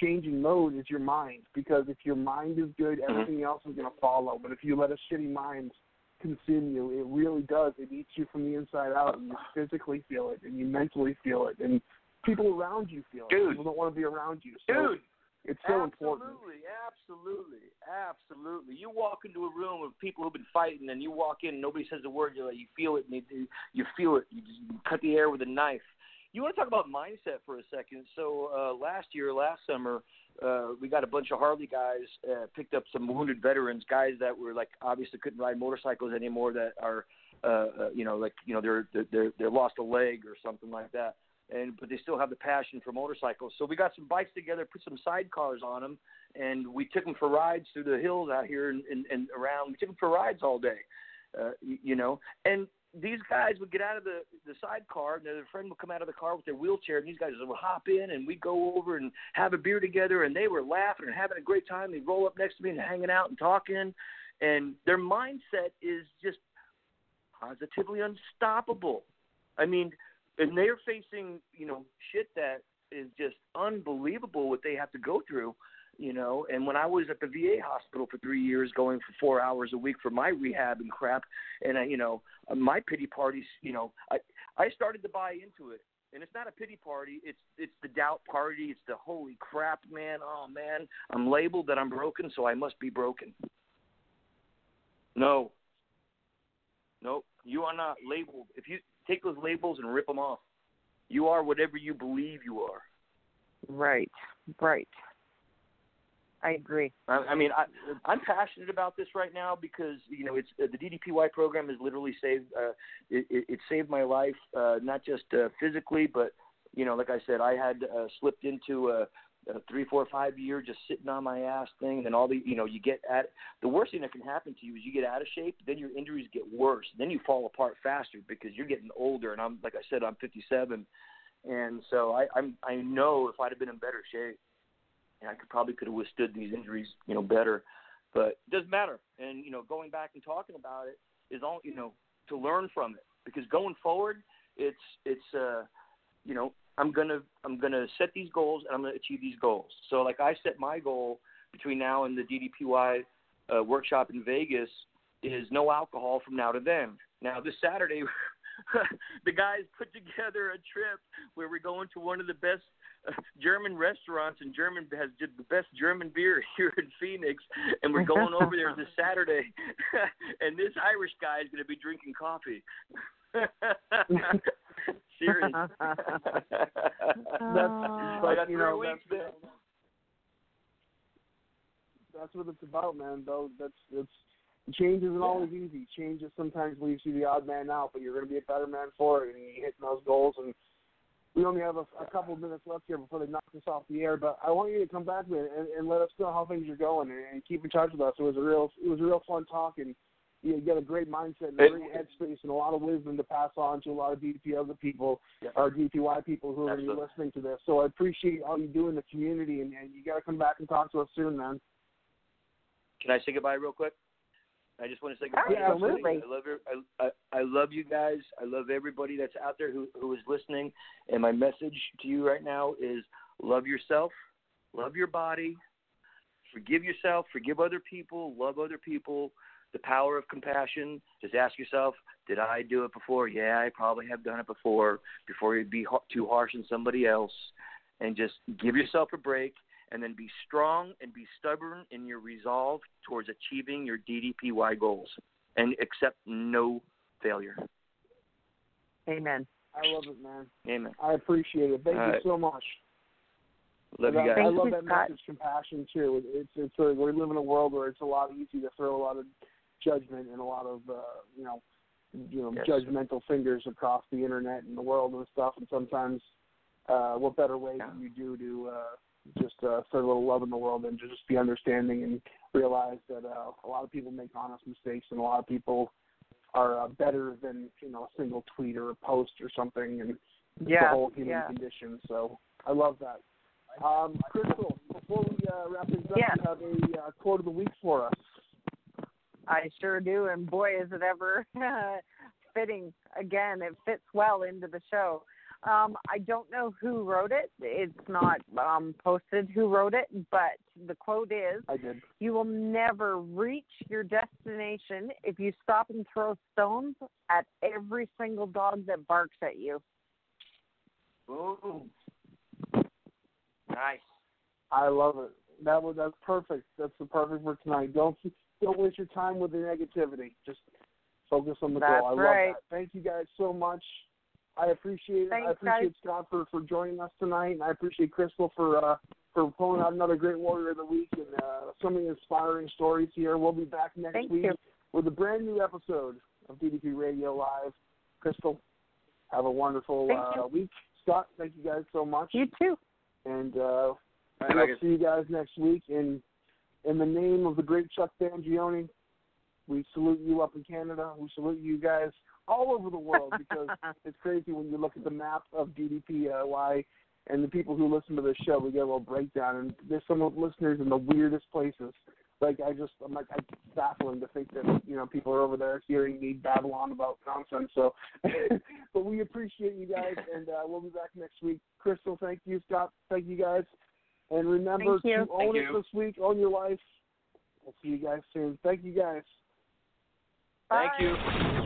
changing mode is your mind. Because if your mind is good, mm-hmm. everything else is going to follow. But if you let a shitty mind consume you, it really does. It eats you from the inside out, and you physically feel it, and you mentally feel it, and people around you feel it. People don't want to be around you. So Dude, it's so absolutely, important. absolutely, absolutely. Absolutely. You walk into a room with people who've been fighting, and you walk in, and nobody says a word. You're like, you feel it, and you, you feel it. You just cut the air with a knife. You want to talk about mindset for a second? So uh, last year, last summer, uh, we got a bunch of Harley guys uh, picked up some wounded veterans, guys that were like obviously couldn't ride motorcycles anymore, that are uh, uh, you know like you know they're they're they're lost a leg or something like that and but they still have the passion for motorcycles. So we got some bikes together, put some sidecars on them, and we took them for rides through the hills out here and, and, and around. We took them for rides all day, uh, you, you know. And these guys would get out of the the sidecar, and their friend would come out of the car with their wheelchair, and these guys would hop in, and we'd go over and have a beer together, and they were laughing and having a great time. They'd roll up next to me and hanging out and talking, and their mindset is just positively unstoppable. I mean, and they're facing you know shit that is just unbelievable what they have to go through you know? And when i was at the va hospital for three years going for four hours a week for my rehab and crap and I, you know my pity parties you know i i started to buy into it. And it's not a pity party. It's it's the doubt party. It's the holy crap man. Oh man. I'm labeled that i'm broken so i must be broken. No. No you are not labeled. If you take those labels and rip them off. You are whatever you believe you are. Right, right. I agree. I, I mean, I, I'm passionate about this right now because you know it's uh, the DDPY program has literally saved uh, it, it, saved my life, uh, not just uh, physically, but you know, like I said, I had uh, slipped into a, a three, four, five year just sitting on my ass thing, and all the you know you get at the worst thing that can happen to you is you get out of shape, then your injuries get worse, then you fall apart faster because you're getting older, and I'm like I said, I'm 57, and so I I'm I know if I'd have been in better shape, I could probably could have withstood these injuries, you know, better, but it doesn't matter, and you know, going back and talking about it is all you know to learn from it because going forward, it's it's uh you know I'm gonna I'm gonna set these goals and I'm gonna achieve these goals. So like I set my goal between now and the DDPY uh, workshop in Vegas is no alcohol from now to then. Now this Saturday, the guys put together a trip where we're going to one of the best German restaurants and German has just the best German beer here in Phoenix, and we're going over there this Saturday, and this Irish guy is going to be drinking coffee. Serious. That's Oh. I got but, three you know, that's, man. that's what it's about, man. Though that's it's change isn't always easy. Change is sometimes leaves you the odd man out, but you're going to be a better man for it, and you're hitting those goals. And we only have a, a couple of minutes left here before they knock us off the air. But I want you to come back and, and let us know how things are going, and, and keep in touch with us. It was a real it was a real fun talk, and you got a great mindset and a great headspace and a lot of wisdom to pass on to a lot of DDP other people Yeah. or DPY people who are going to be listening to this. So I appreciate all you do in the community, and, and you got to come back and talk to us soon, man. Can I say goodbye real quick? I just want to say goodbye. Yeah, absolutely. I love I, I I love you guys. I love everybody that's out there who who is listening. And my message to you right now is love yourself, love your body, forgive yourself, forgive other people, love other people. The power of compassion. Just ask yourself, did I do it before? Yeah, I probably have done it before. Before you be ha- too harsh on somebody else, and just give yourself a break and then be strong and be stubborn in your resolve towards achieving your DDPY goals and accept no failure. Amen. I love it, man. Amen. I appreciate it. Thank All you right. so much. Love you I, guys. I Thank love that Scott. message, compassion too. It's it's a, we live in a world where it's a lot easy to throw a lot of judgment and a lot of uh, you know you know Yes. judgmental fingers across the internet and the world and stuff. And sometimes, uh, what better way Yeah. can you do to uh, just uh, spread a little love in the world and to just be understanding and realize that uh, a lot of people make honest mistakes and a lot of people are uh, better than you know a single tweet or a post or something and yeah, the whole human Yeah. condition. So I love that. Um, Crystal, before we uh, wrap things up, Yeah. you have a uh, quote of the week for us. I sure do, and boy, is it ever fitting. Again, it fits well into the show. Um, I don't know who wrote it. It's not um, posted who wrote it, but the quote is I did. You will never reach your destination if you stop and throw stones at every single dog that barks at you. Boom. Nice. I love it. That was that's perfect. That's the perfect for tonight. Don't don't waste your time with the negativity. Just focus on the That's goal. I love that. Thank you guys so much. I appreciate it. I Thanks, appreciate Scott for, for joining us tonight, and I appreciate Crystal for uh, for pulling out another great warrior of the week and uh, so many inspiring stories here. We'll be back next Thank week you. with a brand new episode of DDP Radio Live. Crystal, have a wonderful Thank uh, you. week. Scott, thank you guys so much. You too. And uh, Bye, we'll Megan. see you guys next week. In in the name of the great Chuck Mangione, we salute you up in Canada. We salute you guys all over the world because it's crazy when you look at the map of DDPY and the people who listen to this show. We get a little breakdown, and there's some listeners in the weirdest places. Like I just, I'm like, it's baffling to think that you know people are over there hearing me babble on about nonsense. So, but we appreciate you guys, and uh, we'll be back next week. Crystal, thank you. Scott, thank you guys, and remember to own Thank it you. this week. Own your life. We'll see you guys soon. Thank you guys. Thank you.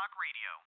Talk Radio.